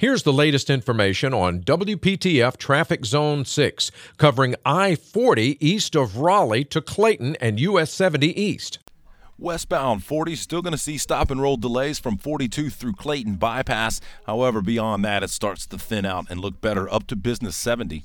Here's the latest information on WPTF Traffic Zone 6, covering I 40 east of Raleigh to Clayton and US 70 east. Westbound 40 still going to see stop and roll delays from 42 through Clayton bypass. However, beyond that, it starts to thin out and look better up to business 70.